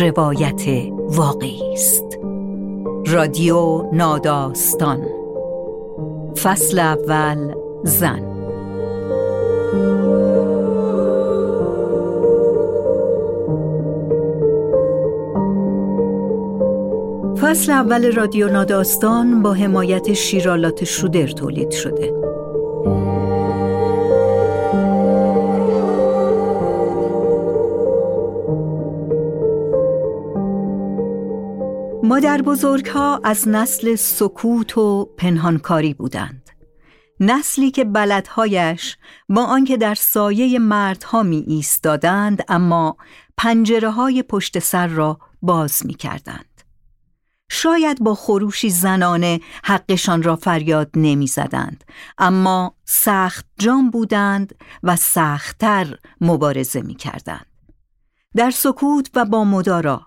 روایت واقعی است. رادیو ناداستان. فصل اول زن. فصل اول رادیو ناداستان با حمایت شیرالات شودر تولید شده. مادر بزرگ ها از نسل سکوت و پنهانکاری بودند نسلی که بلدهایش با آنکه در سایه مردها می ایستادند اما پنجره های پشت سر را باز می کردند. شاید با خروشی زنانه حقشان را فریاد نمی زدند اما سخت جام بودند و سختتر مبارزه می کردند. در سکوت و با مدارا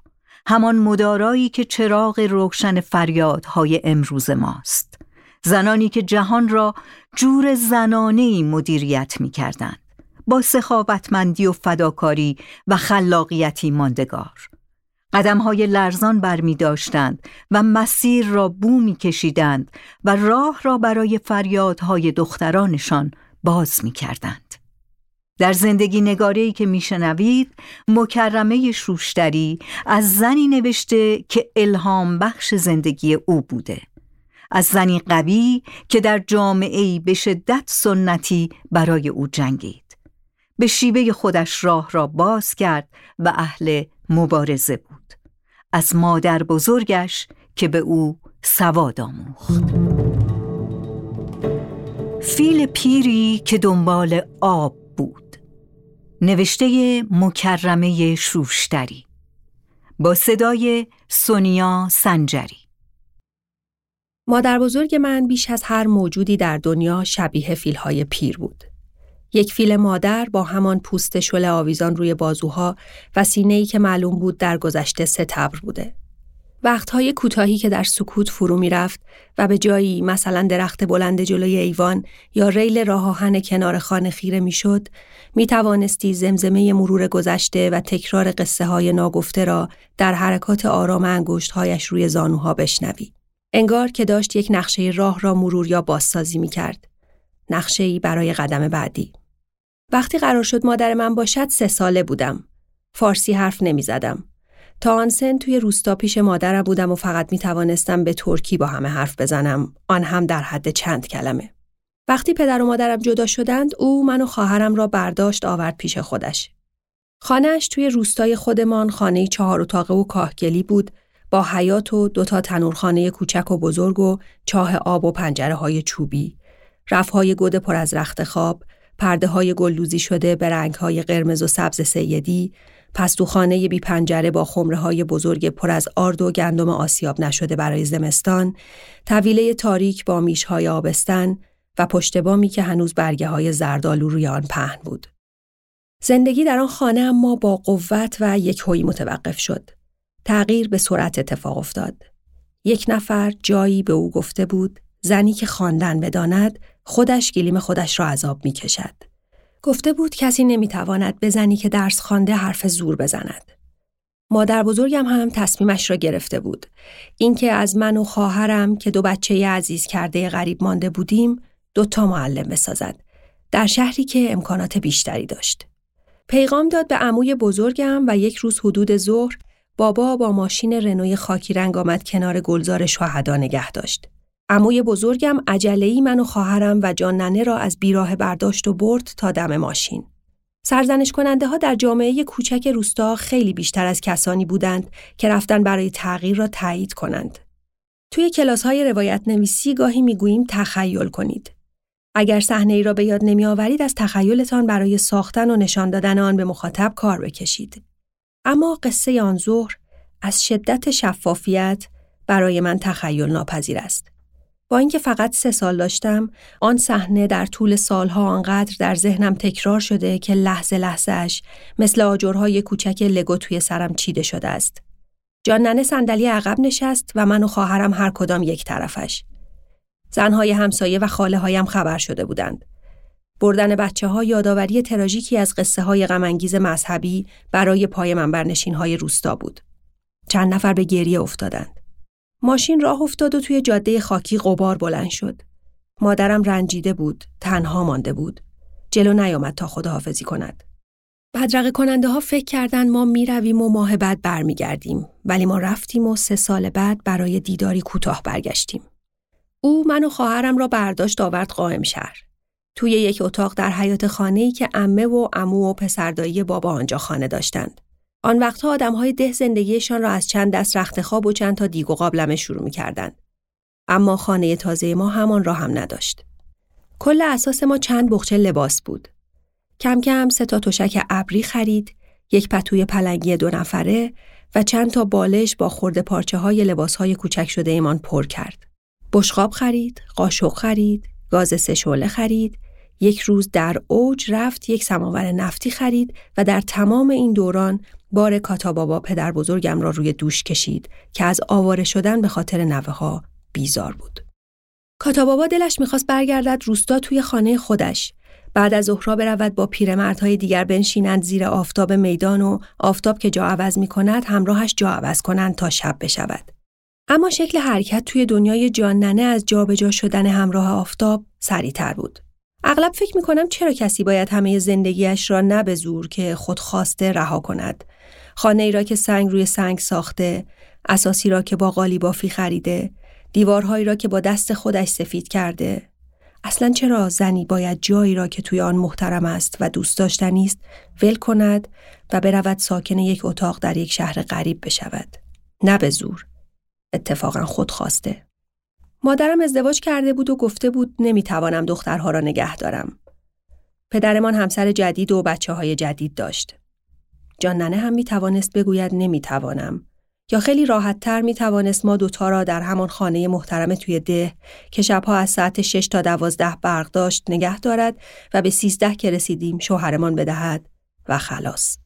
همان مدارایی که چراغ روشن فریادهای امروز ماست. زنانی که جهان را جور زنانهی مدیریت می کردند با سخاوتمندی و فداکاری و خلاقیتی ماندگار. قدمهای لرزان بر می داشتند و مسیر را بو می کشیدند و راه را برای فریادهای دخترانشان باز می کردند. در زندگی نگاری که میشنوید مکرمه شوشتری از زنی نوشته که الهام بخش زندگی او بوده. از زنی قوی که در جامعه به شدت سنتی برای او جنگید. به شیوه خودش راه را باز کرد و اهل مبارزه بود. از مادر بزرگش که به او سواد آموخت. فیل پیری که دنبال آب نوشته مکرمه شوشتری با صدای سونیا سنجری مادر بزرگ من بیش از هر موجودی در دنیا شبیه فیلهای پیر بود. یک فیل مادر با همان پوست شل آویزان روی بازوها و سینه‌ای که معلوم بود در گذشته ستبر بوده. وقتهای کوتاهی که در سکوت فرو می رفت و به جایی مثلا درخت بلند جلوی ایوان یا ریل راه آهن کنار خانه خیره می شد می توانستی زمزمه مرور گذشته و تکرار قصه های ناگفته را در حرکات آرام انگشتهایش روی زانوها بشنوی. انگار که داشت یک نقشه راه را مرور یا بازسازی می کرد. نقشه ای برای قدم بعدی. وقتی قرار شد مادر من باشد سه ساله بودم. فارسی حرف نمی زدم. تا آن سن توی روستا پیش مادرم بودم و فقط می توانستم به ترکی با همه حرف بزنم. آن هم در حد چند کلمه. وقتی پدر و مادرم جدا شدند او من و خواهرم را برداشت آورد پیش خودش. خانهش توی روستای خودمان خانه چهار اتاقه و کاهگلی بود با حیات و دوتا تنورخانه کوچک و بزرگ و چاه آب و پنجره های چوبی. رفهای گود پر از رخت خواب پرده های گلدوزی شده به رنگ های قرمز و سبز سیدی پستوخانه بی پنجره با خمره های بزرگ پر از آرد و گندم آسیاب نشده برای زمستان، طویله تاریک با میشهای آبستن و پشت بامی که هنوز برگه های زردالو روی آن پهن بود. زندگی در آن خانه اما با قوت و یک هوی متوقف شد. تغییر به سرعت اتفاق افتاد. یک نفر جایی به او گفته بود زنی که خواندن بداند خودش گلیم خودش را عذاب می کشد. گفته بود کسی نمی‌تواند بزنی که درس خوانده حرف زور بزند. مادر بزرگم هم تصمیمش را گرفته بود. اینکه از من و خواهرم که دو بچه عزیز کرده غریب مانده بودیم، دو تا معلم بسازد. در شهری که امکانات بیشتری داشت. پیغام داد به عموی بزرگم و یک روز حدود ظهر بابا با ماشین رنوی خاکی رنگ آمد کنار گلزار شهدا نگه داشت. عموی بزرگم عجله‌ای من و خواهرم و جان ننه را از بیراه برداشت و برد تا دم ماشین. سرزنش کننده ها در جامعه کوچک روستا خیلی بیشتر از کسانی بودند که رفتن برای تغییر را تایید کنند. توی کلاس های روایت نویسی گاهی می‌گوییم تخیل کنید. اگر صحنه ای را به یاد نمی آورید از تخیلتان برای ساختن و نشان دادن آن به مخاطب کار بکشید. اما قصه آن ظهر از شدت شفافیت برای من تخیل ناپذیر است. با اینکه فقط سه سال داشتم آن صحنه در طول سالها آنقدر در ذهنم تکرار شده که لحظه لحظهش مثل آجرهای کوچک لگو توی سرم چیده شده است جان ننه صندلی عقب نشست و من و خواهرم هر کدام یک طرفش زنهای همسایه و خاله هایم خبر شده بودند بردن بچه ها یادآوری تراژیکی از قصه های غمانگیز مذهبی برای پای منبرنشین های روستا بود. چند نفر به گریه افتادند. ماشین راه افتاد و توی جاده خاکی قبار بلند شد. مادرم رنجیده بود، تنها مانده بود. جلو نیامد تا خداحافظی کند. بدرقه کننده ها فکر کردن ما می رویم و ماه بعد برمیگردیم ولی ما رفتیم و سه سال بعد برای دیداری کوتاه برگشتیم. او من و خواهرم را برداشت آورد قائم شهر. توی یک اتاق در حیات خانه‌ای که امه و امو و پسردایی بابا آنجا خانه داشتند. آن وقتها آدمهای ده زندگیشان را از چند دست رخت خواب و چند تا دیگ و قابلمه شروع می کردند. اما خانه تازه ما همان را هم نداشت. کل اساس ما چند بخچه لباس بود. کم کم سه تا تشک ابری خرید، یک پتوی پلنگی دو نفره و چند تا بالش با خورده پارچه های لباس های کوچک شده ایمان پر کرد. بشقاب خرید، قاشق خرید، گاز سه خرید، یک روز در اوج رفت یک سماور نفتی خرید و در تمام این دوران بار کاتا بابا پدر بزرگم را روی دوش کشید که از آواره شدن به خاطر نوه ها بیزار بود. کاتا بابا دلش می‌خواست برگردد روستا توی خانه خودش. بعد از ظهرها برود با پیرمردهای دیگر بنشینند زیر آفتاب میدان و آفتاب که جا عوض می کند همراهش جا عوض کنند تا شب بشود. اما شکل حرکت توی دنیای جاننه از جابجا جا شدن همراه آفتاب سریعتر بود. اغلب فکر می کنم چرا کسی باید همه زندگیش را نه به زور که خود خواسته رها کند. خانه ای را که سنگ روی سنگ ساخته، اساسی را که با قالی بافی خریده، دیوارهایی را که با دست خودش سفید کرده. اصلا چرا زنی باید جایی را که توی آن محترم است و دوست داشتنی است ول کند و برود ساکن یک اتاق در یک شهر غریب بشود؟ نه به زور. اتفاقا خود خواسته. مادرم ازدواج کرده بود و گفته بود نمی‌توانم دخترها را نگه دارم. پدرمان همسر جدید و بچه های جدید داشت. جان هم می توانست بگوید نمی توانم. یا خیلی راحت تر می توانست ما دوتا را در همان خانه محترم توی ده که شبها از ساعت 6 تا دوازده برق داشت نگه دارد و به سیزده که رسیدیم شوهرمان بدهد و خلاص.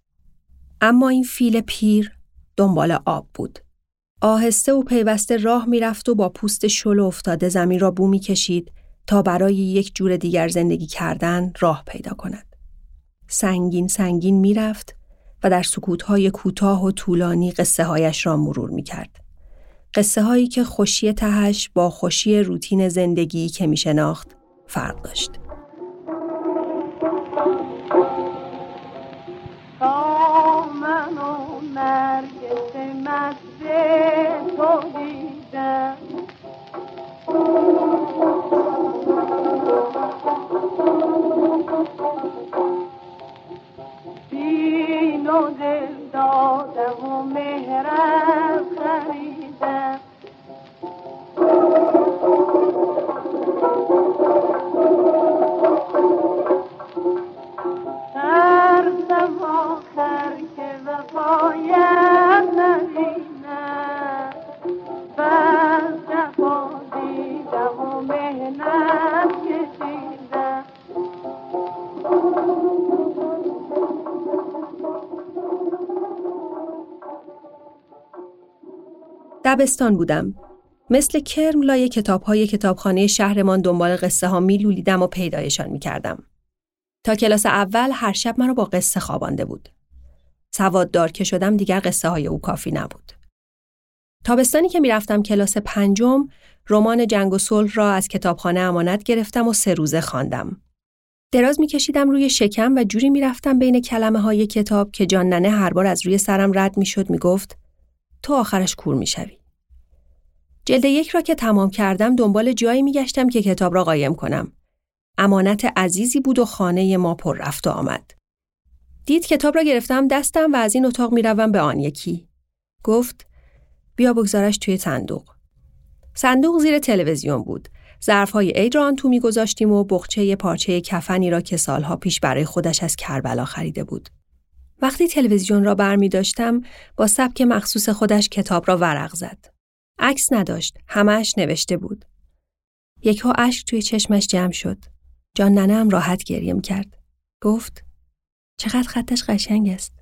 اما این فیل پیر دنبال آب بود. آهسته و پیوسته راه می‌رفت و با پوست شل افتاده زمین را بو کشید تا برای یک جور دیگر زندگی کردن راه پیدا کند. سنگین سنگین می‌رفت و در سکوتهای کوتاه و طولانی قصه هایش را مرور می کرد. قصه هایی که خوشی تهش با خوشی روتین زندگی که می شناخت فرق داشت. و دل دادم و مهرم دبستان بودم. مثل کرم لای کتاب های کتابخانه شهرمان دنبال قصه ها میلولیدم و پیدایشان می‌کردم. تا کلاس اول هر شب مرا با قصه خوابانده بود. سواددار که شدم دیگر قصه های او کافی نبود. تابستانی که می‌رفتم کلاس پنجم رمان جنگ و صلح را از کتابخانه امانت گرفتم و سه روزه خواندم. دراز میکشیدم روی شکم و جوری می‌رفتم بین کلمه های کتاب که جان ننه هر بار از روی سرم رد می‌شد می‌گفت تو آخرش کور می‌شوی. جلد یک را که تمام کردم دنبال جایی میگشتم که کتاب را قایم کنم. امانت عزیزی بود و خانه ما پر رفت و آمد. دید کتاب را گرفتم دستم و از این اتاق می‌روم به آن یکی. گفت بیا بگذارش توی صندوق. صندوق زیر تلویزیون بود. ظرفهای عید را آن تو میگذاشتیم و بخچه پارچه کفنی را که سالها پیش برای خودش از کربلا خریده بود. وقتی تلویزیون را بر می داشتم با سبک مخصوص خودش کتاب را ورق زد. عکس نداشت، همش نوشته بود. یکها اشک توی چشمش جمع شد. جان ننم راحت گریم کرد. گفت چقدر خطش قشنگ است.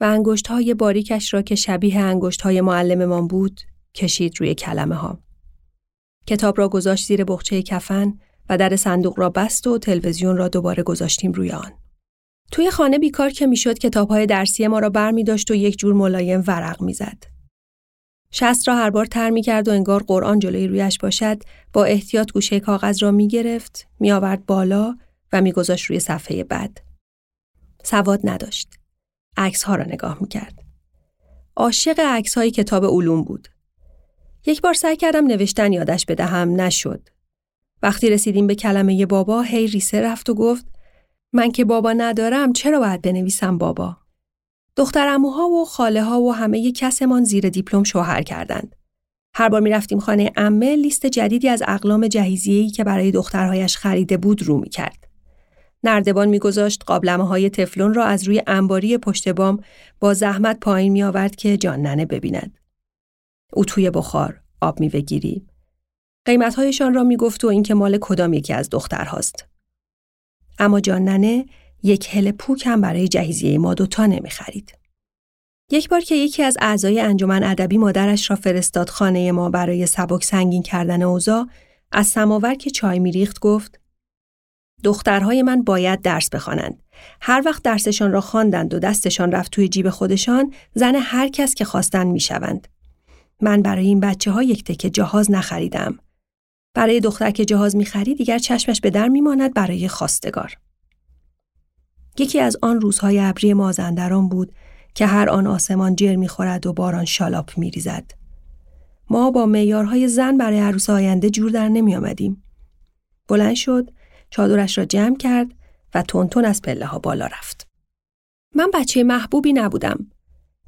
و انگشت های باریکش را که شبیه انگشت های معلممان بود کشید روی کلمه ها. کتاب را گذاشت زیر بخچه کفن و در صندوق را بست و تلویزیون را دوباره گذاشتیم روی آن. توی خانه بیکار که می‌شد کتابهای درسی ما را بر می داشت و یک جور ملایم ورق می‌زد. شست را هر بار تر می کرد و انگار قرآن جلوی رویش باشد با احتیاط گوشه کاغذ را می گرفت می آورد بالا و می گذاشت روی صفحه بعد. سواد نداشت. عکس ها را نگاه می کرد. عاشق عکس های کتاب علوم بود. یک بار سعی کردم نوشتن یادش بدهم نشد. وقتی رسیدیم به کلمه بابا هی ریسه رفت و گفت من که بابا ندارم چرا باید بنویسم بابا؟ دختر اموها و خاله ها و همه کسمان زیر دیپلم شوهر کردند. هر بار می رفتیم خانه امه لیست جدیدی از اقلام جهیزیه‌ای که برای دخترهایش خریده بود رو می کرد. نردبان میگذاشت قابلمه های تفلون را از روی انباری پشت بام با زحمت پایین می آورد که جان ننه ببیند. او توی بخار آب میوه گیری قیمتهایشان را می‌گفت و اینکه مال کدام یکی از دخترهاست. اما جان ننه یک هل پوک هم برای جهیزیه ما دوتا نمی خرید. یک بار که یکی از اعضای انجمن ادبی مادرش را فرستاد خانه ما برای سبک سنگین کردن اوضاع از سماور که چای میریخت گفت دخترهای من باید درس بخوانند. هر وقت درسشان را خواندند و دستشان رفت توی جیب خودشان زن هر کس که خواستن می‌شوند. من برای این بچه ها یک تکه جهاز نخریدم. برای دختر که جهاز می‌خرید دیگر چشمش به در میماند برای خواستگار. یکی از آن روزهای ابری مازندران بود که هر آن آسمان جر می‌خورد و باران شالاپ میریزد. ما با معیارهای زن برای عروس آینده جور در نمی آمدیم. بلند شد، چادرش را جمع کرد و تونتون از پله ها بالا رفت. من بچه محبوبی نبودم.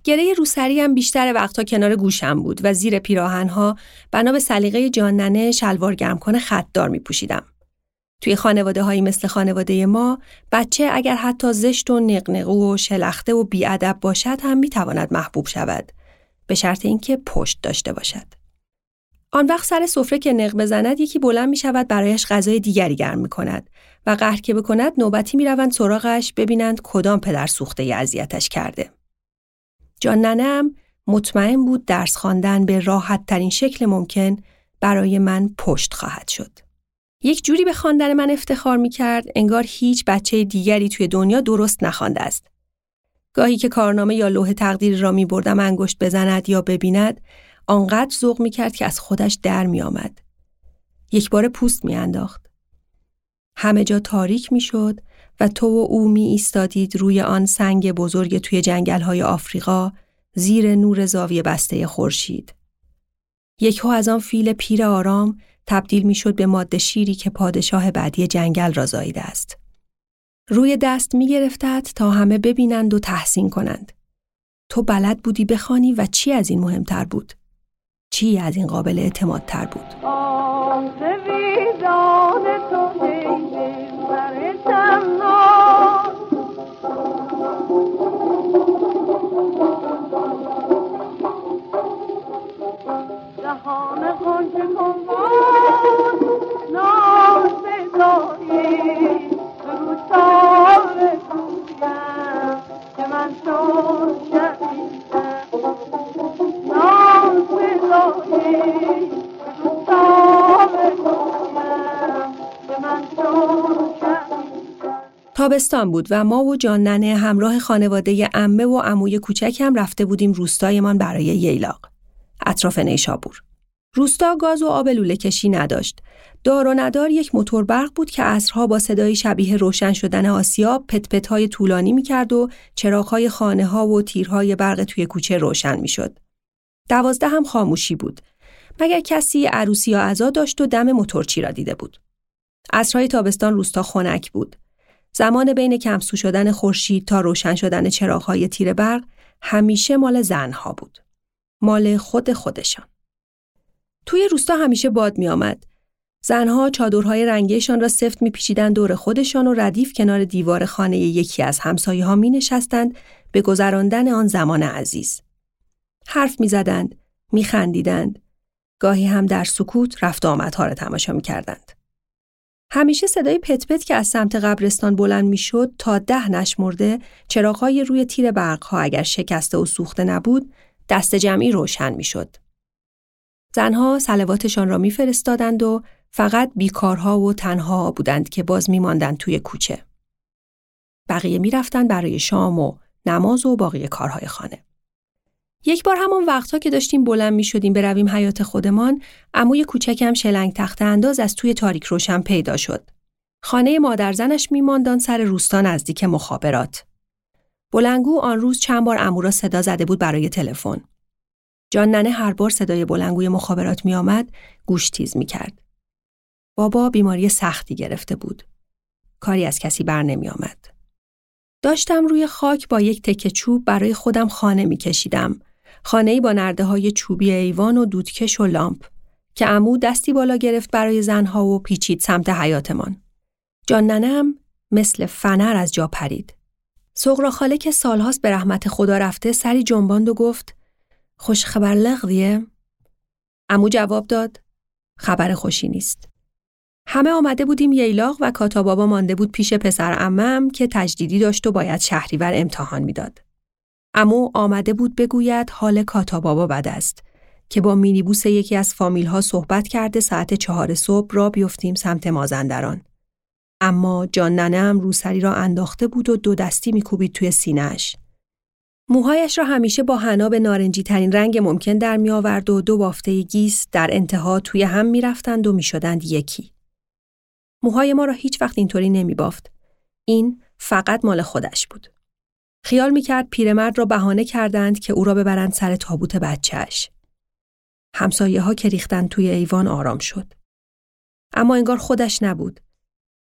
گره روسری هم بیشتر وقتها کنار گوشم بود و زیر پیراهنها بنا به سلیقه جاننه شلوار گرم کنه خطدار می پوشیدم. توی خانواده هایی مثل خانواده ما بچه اگر حتی زشت و نقنقو و شلخته و بیادب باشد هم می تواند محبوب شود به شرط اینکه پشت داشته باشد. آن وقت سر سفره که نق بزند یکی بلند می شود برایش غذای دیگری گرم می کند و قهر که بکند نوبتی می روند سراغش ببینند کدام پدر سوخته اذیتش کرده. جان ننم مطمئن بود درس خواندن به راحت ترین شکل ممکن برای من پشت خواهد شد. یک جوری به خواندن من افتخار می کرد انگار هیچ بچه دیگری توی دنیا درست نخوانده است. گاهی که کارنامه یا لوح تقدیر را می بردم انگشت بزند یا ببیند آنقدر ذوق می کرد که از خودش در می آمد. یک بار پوست می انداخت. همه جا تاریک می شد و تو و او می ایستادید روی آن سنگ بزرگ توی جنگل های آفریقا زیر نور زاویه بسته خورشید. یک از آن فیل پیر آرام تبدیل می شد به ماده شیری که پادشاه بعدی جنگل را زاییده است. روی دست می گرفتد تا همه ببینند و تحسین کنند. تو بلد بودی بخوانی و چی از این مهمتر بود؟ چی از این قابل اعتمادتر بود؟ تابستان بود و ما و جان همراه خانواده امه و عموی کوچکم رفته بودیم روستایمان برای ییلاق. اطراف نیشابور. روستا گاز و آب لوله کشی نداشت. دار و ندار یک موتور برق بود که عصرها با صدای شبیه روشن شدن آسیاب پت های طولانی می‌کرد و چراغهای خانه ها و تیرهای برق توی کوچه روشن می‌شد. دوازده هم خاموشی بود. مگر کسی عروسی یا عزا داشت و دم موتورچی را دیده بود. عصرهای تابستان روستا خنک بود. زمان بین کمسو شدن خورشید تا روشن شدن چراغهای تیر برق همیشه مال زنها بود. مال خود خودشان. توی روستا همیشه باد می آمد. زنها چادرهای رنگیشان را سفت میپیچیدند دور خودشان و ردیف کنار دیوار خانه یکی از همسایه ها می نشستند به گذراندن آن زمان عزیز. حرف می زدند، می خندیدند. گاهی هم در سکوت رفت آمدها را تماشا می کردند. همیشه صدای پت پت که از سمت قبرستان بلند می‌شد تا ده نشمرده چراغهای روی تیر برقها اگر شکسته و سوخته نبود دست جمعی روشن می‌شد. زنها سلواتشان را میفرستادند و فقط بیکارها و تنها بودند که باز میماندند توی کوچه. بقیه می‌رفتند برای شام و نماز و باقی کارهای خانه. یک بار همان وقتها که داشتیم بلند می شدیم برویم حیات خودمان، عموی کوچکم شلنگ تخت انداز از توی تاریک روشن پیدا شد. خانه مادرزنش میماند سر روستا نزدیک مخابرات. بلنگو آن روز چند بار امو را صدا زده بود برای تلفن. جان ننه هر بار صدای بلنگوی مخابرات می آمد گوش تیز می کرد. بابا بیماری سختی گرفته بود. کاری از کسی بر نمی آمد. داشتم روی خاک با یک تکه چوب برای خودم خانه می کشیدم. خانه‌ای با نرده های چوبی ایوان و دودکش و لامپ که امو دستی بالا گرفت برای زنها و پیچید سمت حیاتمان. جان ننم مثل فنر از جا پرید. سغرا خاله که سالهاست به رحمت خدا رفته سری جنباند و گفت خوش خبر لغویه؟ امو جواب داد خبر خوشی نیست. همه آمده بودیم ییلاق و کاتا بابا مانده بود پیش پسر امم که تجدیدی داشت و باید شهریور امتحان می‌داد. امو آمده بود بگوید حال کاتا بابا بد است که با مینیبوس یکی از فامیل ها صحبت کرده ساعت چهار صبح را بیفتیم سمت مازندران. اما جان ننم روسری را انداخته بود و دو دستی میکوبید توی سینهش. موهایش را همیشه با حناب نارنجی ترین رنگ ممکن در می آورد و دو بافته گیس در انتها توی هم می رفتند و می شدند یکی. موهای ما را هیچ وقت اینطوری نمی بافت. این فقط مال خودش بود. خیال می کرد پیرمرد را بهانه کردند که او را ببرند سر تابوت بچهش. همسایه ها که ریختند توی ایوان آرام شد. اما انگار خودش نبود.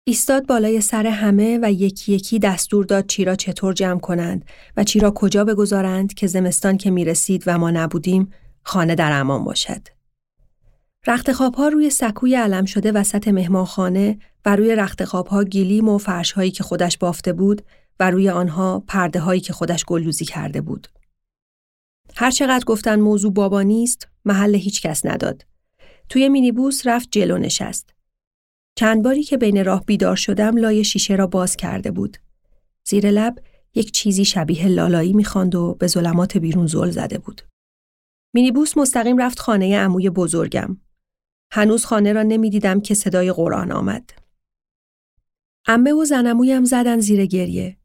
ایستاد بالای سر همه و یکی یکی دستور داد چی را چطور جمع کنند و چی را کجا بگذارند که زمستان که می رسید و ما نبودیم خانه در امان باشد. رخت ها روی سکوی علم شده وسط مهمانخانه و روی رخت ها گلیم و فرش هایی که خودش بافته بود و روی آنها پرده هایی که خودش گلوزی کرده بود. هر چقدر گفتن موضوع بابا نیست، محل هیچ کس نداد. توی مینیبوس رفت جلو نشست. چند باری که بین راه بیدار شدم لای شیشه را باز کرده بود. زیر لب یک چیزی شبیه لالایی می‌خواند و به ظلمات بیرون زل زده بود. مینیبوس مستقیم رفت خانه عموی بزرگم. هنوز خانه را نمی‌دیدم که صدای قرآن آمد. امه و زنمویم زدن زیر گریه.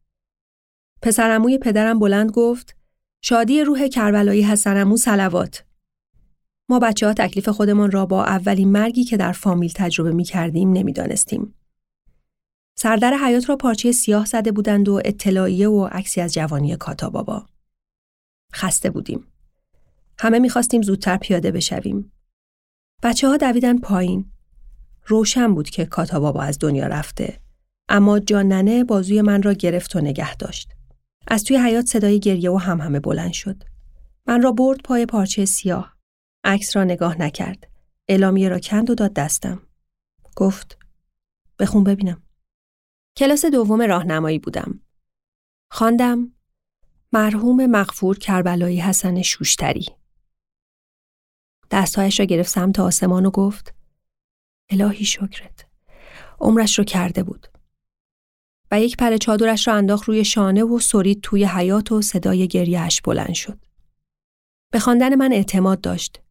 پسرموی پدرم بلند گفت شادی روح کربلایی حسنمو سلوات. ما بچه ها تکلیف خودمان را با اولین مرگی که در فامیل تجربه می کردیم نمی دانستیم. سردر حیات را پارچه سیاه زده بودند و اطلاعیه و عکسی از جوانی کاتا بابا. خسته بودیم. همه می‌خواستیم زودتر پیاده بشویم. بچه ها دویدن پایین. روشن بود که کاتا بابا از دنیا رفته. اما جان ننه بازوی من را گرفت و نگه داشت. از توی حیات صدای گریه و هم همه بلند شد. من را برد پای پارچه سیاه. عکس را نگاه نکرد. اعلامیه را کند و داد دستم. گفت بخون ببینم. کلاس دوم راهنمایی بودم. خواندم مرحوم مغفور کربلایی حسن شوشتری. دستهایش را گرفت سمت آسمان و گفت الهی شکرت. عمرش رو کرده بود. و یک پر چادرش را انداخت روی شانه و سرید توی حیات و صدای گریهش بلند شد. به خواندن من اعتماد داشت.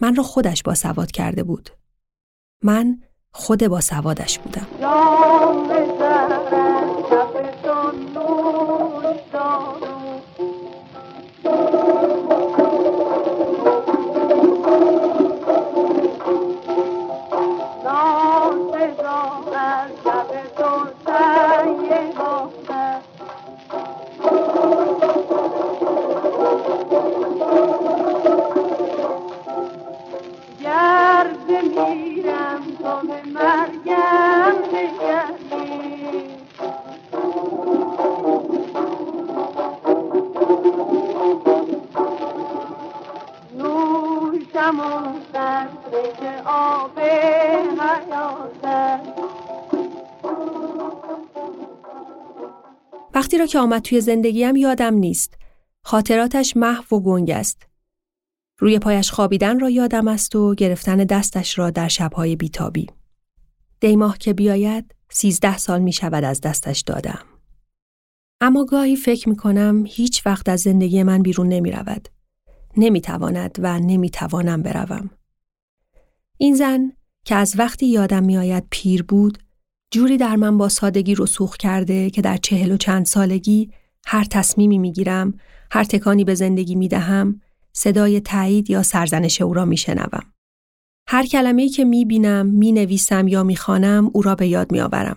من را خودش با سواد کرده بود. من خود با سوادش بودم. را که آمد توی زندگیم یادم نیست. خاطراتش محو و گنگ است. روی پایش خوابیدن را یادم است و گرفتن دستش را در شبهای بیتابی. دیماه که بیاید سیزده سال می شود از دستش دادم. اما گاهی فکر می کنم هیچ وقت از زندگی من بیرون نمی رود. نمی تواند و نمی توانم بروم. این زن که از وقتی یادم میآید پیر بود جوری در من با سادگی رسوخ کرده که در چهل و چند سالگی هر تصمیمی می‌گیرم هر تکانی به زندگی می دهم صدای تایید یا سرزنش او را می شنوم. هر کلمه‌ای که می بینم، می نویسم یا می خانم او را به یاد می آورم.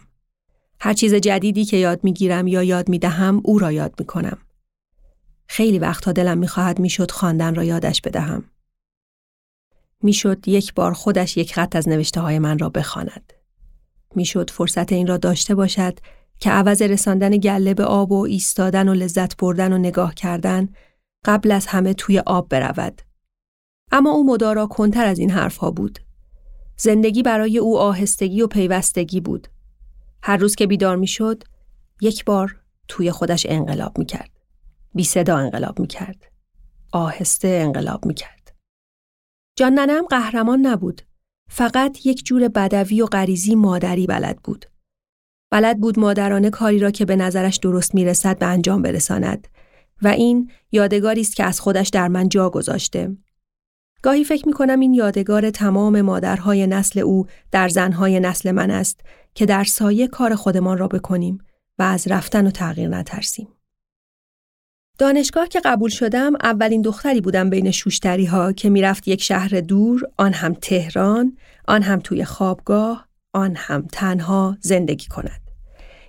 هر چیز جدیدی که یاد می گیرم یا یاد می دهم او را یاد می کنم. خیلی وقتها دلم می خواهد می شد خواندن را یادش بدهم. می‌شد یک بار خودش یک خط از نوشته های من را بخواند. می‌شد فرصت این را داشته باشد که عوض رساندن گله به آب و ایستادن و لذت بردن و نگاه کردن قبل از همه توی آب برود. اما او مدارا کنتر از این حرفها بود. زندگی برای او آهستگی و پیوستگی بود. هر روز که بیدار می شد، یک بار توی خودش انقلاب می کرد. بی صدا انقلاب می کرد. آهسته انقلاب می کرد. جان ننم قهرمان نبود. فقط یک جور بدوی و غریزی مادری بلد بود. بلد بود مادرانه کاری را که به نظرش درست می‌رسد به انجام برساند و این یادگاری است که از خودش در من جا گذاشته. گاهی فکر می کنم این یادگار تمام مادرهای نسل او در زنهای نسل من است که در سایه کار خودمان را بکنیم و از رفتن و تغییر نترسیم. دانشگاه که قبول شدم اولین دختری بودم بین شوشتری ها که می‌رفت یک شهر دور آن هم تهران آن هم توی خوابگاه آن هم تنها زندگی کند.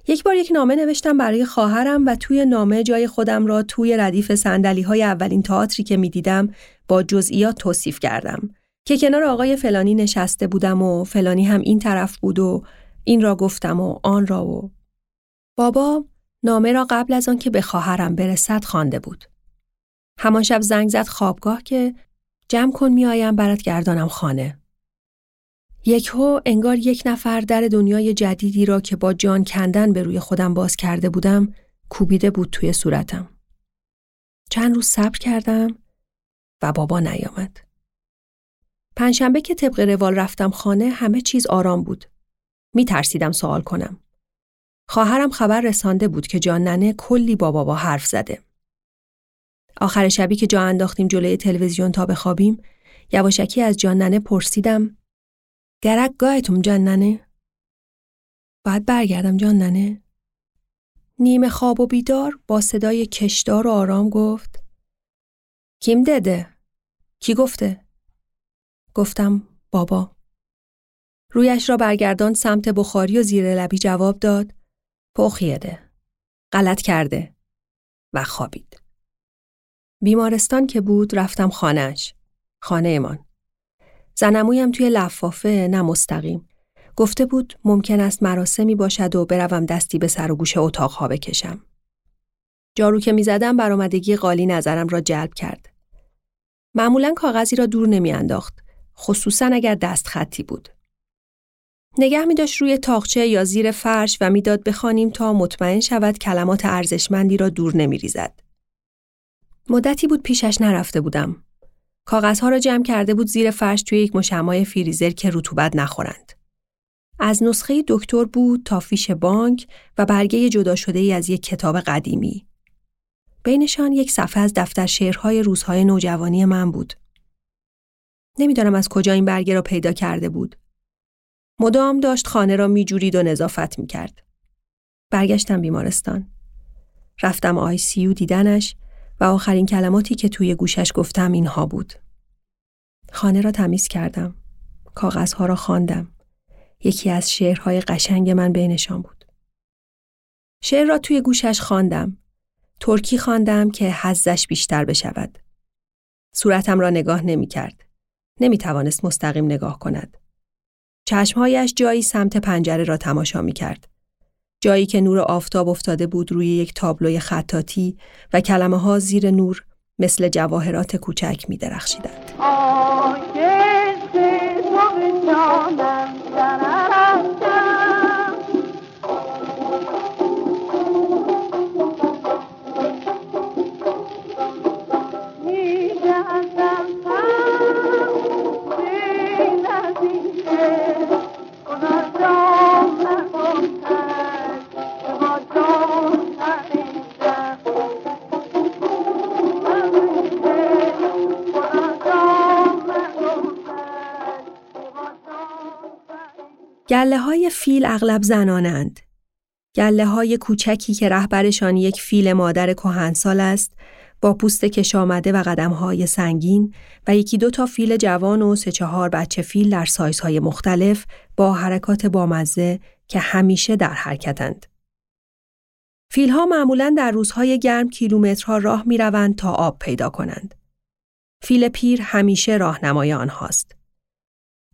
یک بار یک نامه نوشتم برای خواهرم و توی نامه جای خودم را توی ردیف سندلی های اولین تئاتری که می‌دیدم با جزئیات توصیف کردم که کنار آقای فلانی نشسته بودم و فلانی هم این طرف بود و این را گفتم و آن را و بابا نامه را قبل از آن که به خواهرم برسد خوانده بود. همان شب زنگ زد خوابگاه که جمع کن میآیم برات گردانم خانه. یکهو انگار یک نفر در دنیای جدیدی را که با جان کندن به روی خودم باز کرده بودم کوبیده بود توی صورتم. چند روز صبر کردم و بابا نیامد. پنجشنبه که طبق روال رفتم خانه همه چیز آرام بود. می ترسیدم سوال کنم. خواهرم خبر رسانده بود که جان ننه کلی با بابا حرف زده. آخر شبی که جا انداختیم جلوی تلویزیون تا بخوابیم یواشکی از جان ننه پرسیدم گرک گاهتون جان ننه؟ باید برگردم جان ننه؟ نیمه خواب و بیدار با صدای کشدار و آرام گفت کیم دده؟ کی گفته؟ گفتم بابا. رویش را برگردان سمت بخاری و زیر لبی جواب داد پخیده. غلط کرده. و خوابید. بیمارستان که بود رفتم خانهش. خانه امان. زنمویم توی لفافه نه مستقیم. گفته بود ممکن است مراسمی باشد و بروم دستی به سر و گوش اتاقها بکشم. جارو که می‌زدم برآمدگی قالی نظرم را جلب کرد. معمولا کاغذی را دور نمیانداخت خصوصا اگر دست خطی بود. نگه می داشت روی تاقچه یا زیر فرش و می‌داد بخوانیم تا مطمئن شود کلمات ارزشمندی را دور نمی ریزد. مدتی بود پیشش نرفته بودم. کاغذها را جمع کرده بود زیر فرش توی یک مشمای فریزر که رطوبت نخورند. از نسخه دکتر بود تا فیش بانک و برگه جدا شده ای از یک کتاب قدیمی. بینشان یک صفحه از دفتر شعرهای روزهای نوجوانی من بود. نمی‌دانم از کجا این برگه را پیدا کرده بود. مدام داشت خانه را میجورید و نظافت می‌کرد. برگشتم بیمارستان. رفتم آی سیو دیدنش و آخرین کلماتی که توی گوشش گفتم اینها بود. خانه را تمیز کردم. کاغذها را خواندم. یکی از شعرهای قشنگ من بینشان بود. شعر را توی گوشش خواندم. ترکی خواندم که حزش بیشتر بشود. صورتم را نگاه نمی کرد. نمی توانست مستقیم نگاه کند. چشمهایش جایی سمت پنجره را تماشا می کرد. جایی که نور آفتاب افتاده بود روی یک تابلوی خطاتی و کلمه ها زیر نور مثل جواهرات کوچک می درخشیدند. گله های فیل اغلب زنانند. گله های کوچکی که رهبرشان یک فیل مادر کهنسال است با پوست کش آمده و قدم های سنگین و یکی دو تا فیل جوان و سه چهار بچه فیل در سایزهای مختلف با حرکات بامزه که همیشه در حرکتند. فیلها معمولا در روزهای گرم کیلومترها راه می روند تا آب پیدا کنند. فیل پیر همیشه راهنمای آنهاست.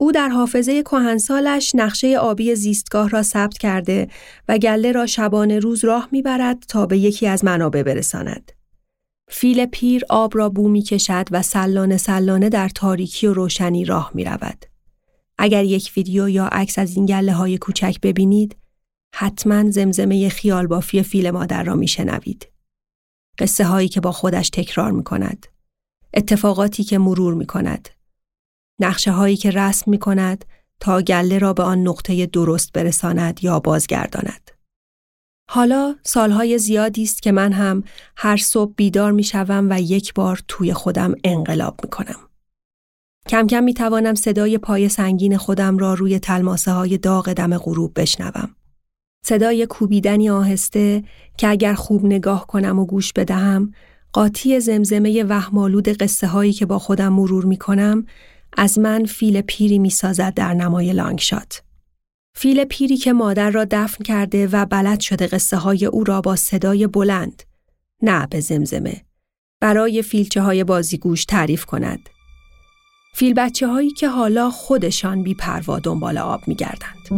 او در حافظه کهنسالش نقشه آبی زیستگاه را ثبت کرده و گله را شبانه روز راه می‌برد تا به یکی از منابع برساند. فیل پیر آب را بو می کشد و سلانه سلانه در تاریکی و روشنی راه می رود. اگر یک ویدیو یا عکس از این گله های کوچک ببینید، حتما زمزمه خیال بافی فیل مادر را می شنوید. قصه هایی که با خودش تکرار می کند. اتفاقاتی که مرور می کند. نقشه هایی که رسم می کند تا گله را به آن نقطه درست برساند یا بازگرداند. حالا سالهای زیادی است که من هم هر صبح بیدار می شوم و یک بار توی خودم انقلاب می کنم. کم کم می توانم صدای پای سنگین خودم را روی تلماسه های داغ دم غروب بشنوم. صدای کوبیدنی آهسته که اگر خوب نگاه کنم و گوش بدهم قاطی زمزمه وهمالود قصه هایی که با خودم مرور می کنم از من فیل پیری می سازد در نمای لانگشات. فیل پیری که مادر را دفن کرده و بلد شده قصه های او را با صدای بلند نه به زمزمه برای فیلچه های بازیگوش تعریف کند. فیل بچه هایی که حالا خودشان بی پروا دنبال آب می گردند.